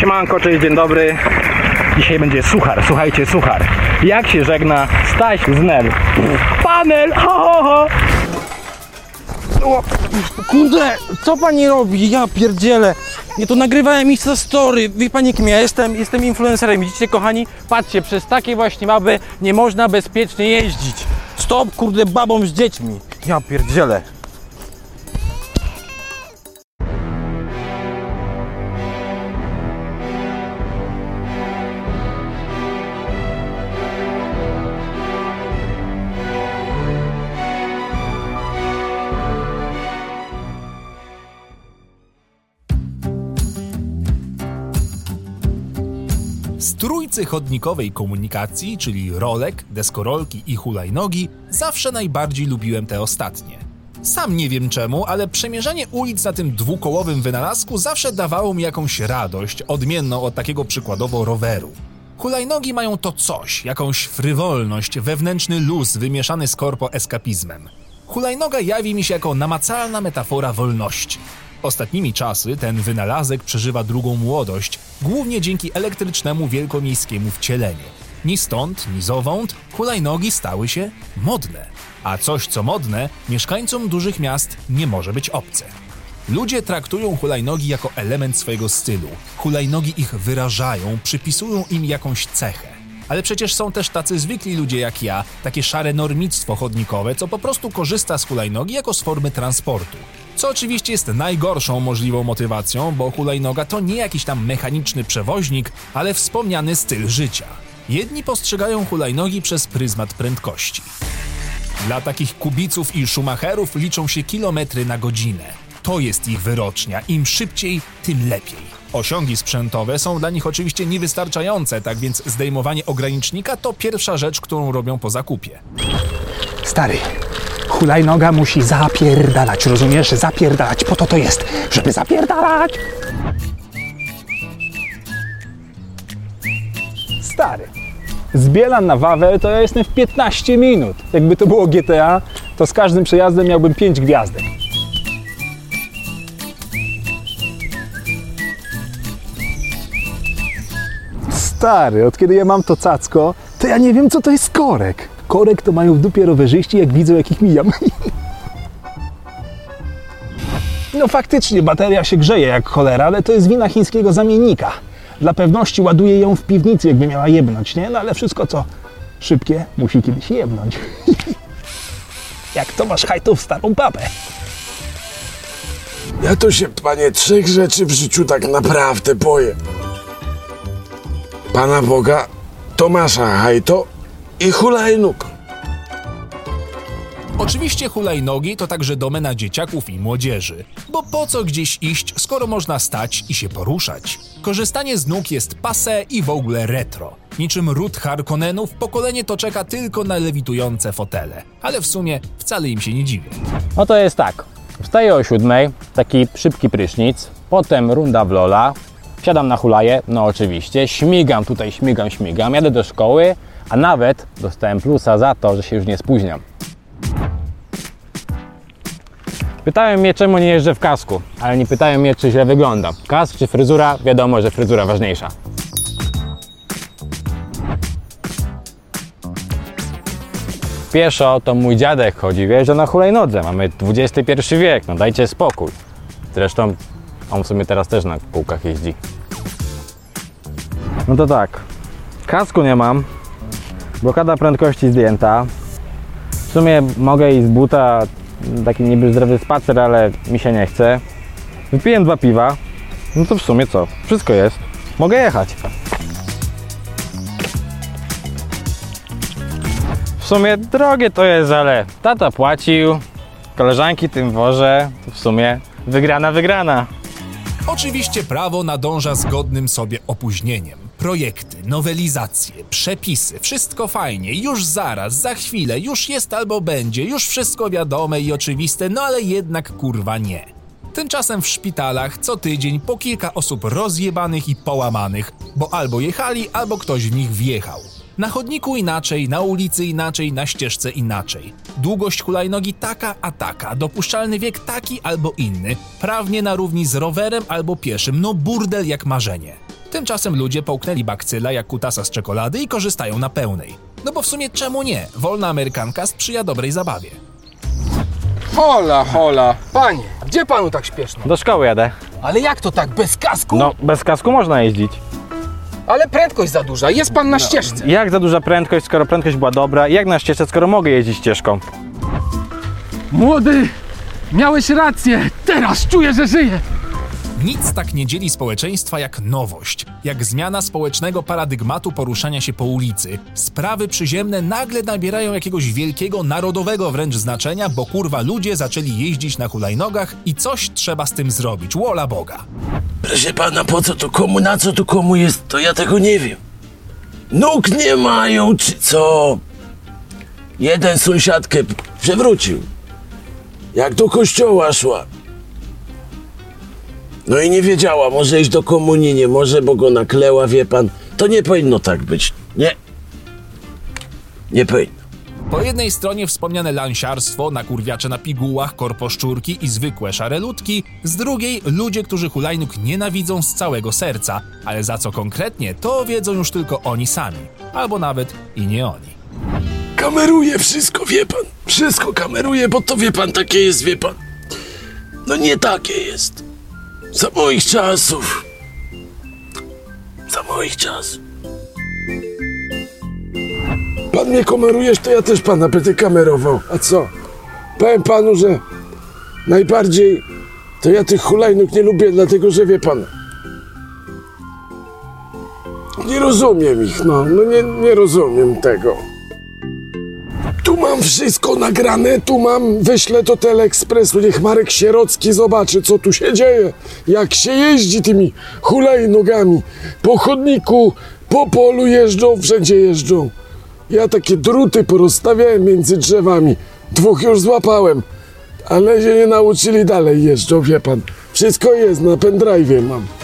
Siemanko, cześć, dzień dobry. Dzisiaj będzie suchar, słuchajcie, suchar. Jak się żegna Staś z Nel? Panel, ho, ho, ho. O, kurde, co pani robi? Ja pierdzielę. Nie, to nagrywałem Insta Story. Wie pani kim ja jestem? Jestem influencerem. Widzicie, kochani? Patrzcie, przez takie właśnie mapy nie można bezpiecznie jeździć. Stop, kurde, babom z dziećmi. Ja pierdzielę. Z trójcy chodnikowej komunikacji, czyli rolek, deskorolki i hulajnogi, zawsze najbardziej lubiłem te ostatnie. Sam nie wiem czemu, ale przemierzanie ulic na tym dwukołowym wynalazku zawsze dawało mi jakąś radość, odmienną od takiego przykładowo roweru. Hulajnogi mają to coś, jakąś frywolność, wewnętrzny luz wymieszany z korpo-eskapizmem. Hulajnoga jawi mi się jako namacalna metafora wolności. Ostatnimi czasy ten wynalazek przeżywa drugą młodość, głównie dzięki elektrycznemu wielkomiejskiemu wcieleniu. Ni stąd, ni zowąd hulajnogi stały się modne. A coś co modne, mieszkańcom dużych miast nie może być obce. Ludzie traktują hulajnogi jako element swojego stylu. Hulajnogi ich wyrażają, przypisują im jakąś cechę. Ale przecież są też tacy zwykli ludzie jak ja, takie szare normictwo chodnikowe, co po prostu korzysta z hulajnogi jako z formy transportu. Co oczywiście jest najgorszą możliwą motywacją, bo hulajnoga to nie jakiś tam mechaniczny przewoźnik, ale wspomniany styl życia. Jedni postrzegają hulajnogi przez pryzmat prędkości. Dla takich kubiców i szumacherów liczą się kilometry na godzinę. To jest ich wyrocznia. Im szybciej, tym lepiej. Osiągi sprzętowe są dla nich oczywiście niewystarczające, tak więc zdejmowanie ogranicznika to pierwsza rzecz, którą robią po zakupie. Stary, hulajnoga musi zapierdalać, rozumiesz? Zapierdalać, po to to jest, żeby zapierdalać! Stary, z Bielan na Wawel to ja jestem w 15 minut. Jakby to było GTA, to z każdym przejazdem miałbym 5 gwiazdek. Stary, od kiedy ja mam to cacko, to ja nie wiem co to jest korek. Korek to mają w dupie rowerzyści, jak widzą jakich mijam. No faktycznie, bateria się grzeje jak cholera, ale to jest wina chińskiego zamiennika. Dla pewności ładuję ją w piwnicy, jakby miała jebnąć, nie? No ale wszystko co szybkie musi kiedyś jebnąć. jak to masz hajtów starą papę. Ja to się, panie, trzech rzeczy w życiu tak naprawdę boję. Pana Boga, Tomasza Hajto i hulajnóg. Oczywiście hulajnogi to także domena dzieciaków i młodzieży. Bo po co gdzieś iść, skoro można stać i się poruszać? Korzystanie z nóg jest pase i w ogóle retro. Niczym ród Harkonnenów, pokolenie to czeka tylko na lewitujące fotele. Ale w sumie wcale im się nie dziwię. No to jest tak. Wstaję o siódmej, taki szybki prysznic, potem runda w lola, wsiadam na hulaję, no oczywiście, śmigam tutaj, śmigam, śmigam, jadę do szkoły, a nawet dostałem plusa za to, że się już nie spóźniam. Pytałem mnie, czemu nie jeżdżę w kasku, ale nie pytają mnie, czy źle wyglądam. Kask czy fryzura? Wiadomo, że fryzura ważniejsza. Pieszo to mój dziadek chodzi, wjeżdża na hulajnodze. Mamy XXI wiek, no dajcie spokój. Zresztą on w sumie teraz też na kółkach jeździ. No to tak, kasku nie mam, blokada prędkości zdjęta. W sumie mogę iść z buta, taki niby zdrowy spacer, ale mi się nie chce. Wypiłem dwa piwa, no to w sumie co, wszystko jest. Mogę jechać. W sumie drogie to jest, ale tata płacił, koleżanki tym wożę, to w sumie wygrana, wygrana. Oczywiście prawo nadąża zgodnym sobie opóźnieniem. Projekty, nowelizacje, przepisy, wszystko fajnie, już zaraz, za chwilę, już jest albo będzie, już wszystko wiadome i oczywiste, no ale jednak kurwa nie. Tymczasem w szpitalach co tydzień po kilka osób rozjebanych i połamanych, bo albo jechali, albo ktoś w nich wjechał. Na chodniku inaczej, na ulicy inaczej, na ścieżce inaczej. Długość hulajnogi taka a taka, dopuszczalny wiek taki albo inny, prawnie na równi z rowerem albo pieszym, no burdel jak marzenie. Tymczasem ludzie połknęli bakcyla jak kutasa z czekolady i korzystają na pełnej. No bo w sumie czemu nie? Wolna amerykanka sprzyja dobrej zabawie. Hola, hola. Panie, gdzie panu tak śpieszno? Do szkoły jadę. Ale jak to tak, bez kasku? No, bez kasku można jeździć. Ale prędkość za duża, jest pan na ścieżce. Jak za duża prędkość, skoro prędkość była dobra? Jak na ścieżce, skoro mogę jeździć ścieżką? Młody, miałeś rację, teraz czuję, że żyję. Nic tak nie dzieli społeczeństwa jak nowość, jak zmiana społecznego paradygmatu poruszania się po ulicy. Sprawy przyziemne nagle nabierają jakiegoś wielkiego, narodowego wręcz znaczenia, bo kurwa ludzie zaczęli jeździć na hulajnogach i coś trzeba z tym zrobić. Wola Boga. Proszę pana, po co to komu, na co to komu jest, to ja tego nie wiem. Nóg nie mają, czy co? Jeden sąsiadkę przewrócił. Jak do kościoła szła. No i nie wiedziała, może iść do komunii, nie może, bo go nakleła, wie pan. To nie powinno tak być. Nie. Nie powinno. Po jednej stronie wspomniane lansiarstwo, nakurwiacze na pigułach, korposzczurki i zwykłe szare ludki, z drugiej ludzie, którzy hulajnóg nienawidzą z całego serca, ale za co konkretnie, to wiedzą już tylko oni sami, albo nawet i nie oni. Kameruje wszystko, wie pan. Wszystko kameruje, bo to wie pan, takie jest, wie pan. No nie takie jest. Za moich czasów. Za moich czasów. Pan mnie kamerujesz, to ja też pana będę kamerował. A co? Powiem panu, że najbardziej to ja tych hulajnóg nie lubię, dlatego że wie pan. Nie rozumiem ich, no. No nie, nie rozumiem tego. Mam wszystko nagrane, tu mam, wyślę do Teleekspresu, niech Marek Sierocki zobaczy, co tu się dzieje, jak się jeździ tymi hulajnogami, po chodniku, po polu jeżdżą, wszędzie jeżdżą. Ja takie druty porozstawiałem między drzewami, dwóch już złapałem, ale się nie nauczyli dalej jeżdżą, wie pan. Wszystko jest, na pendrive'ie mam.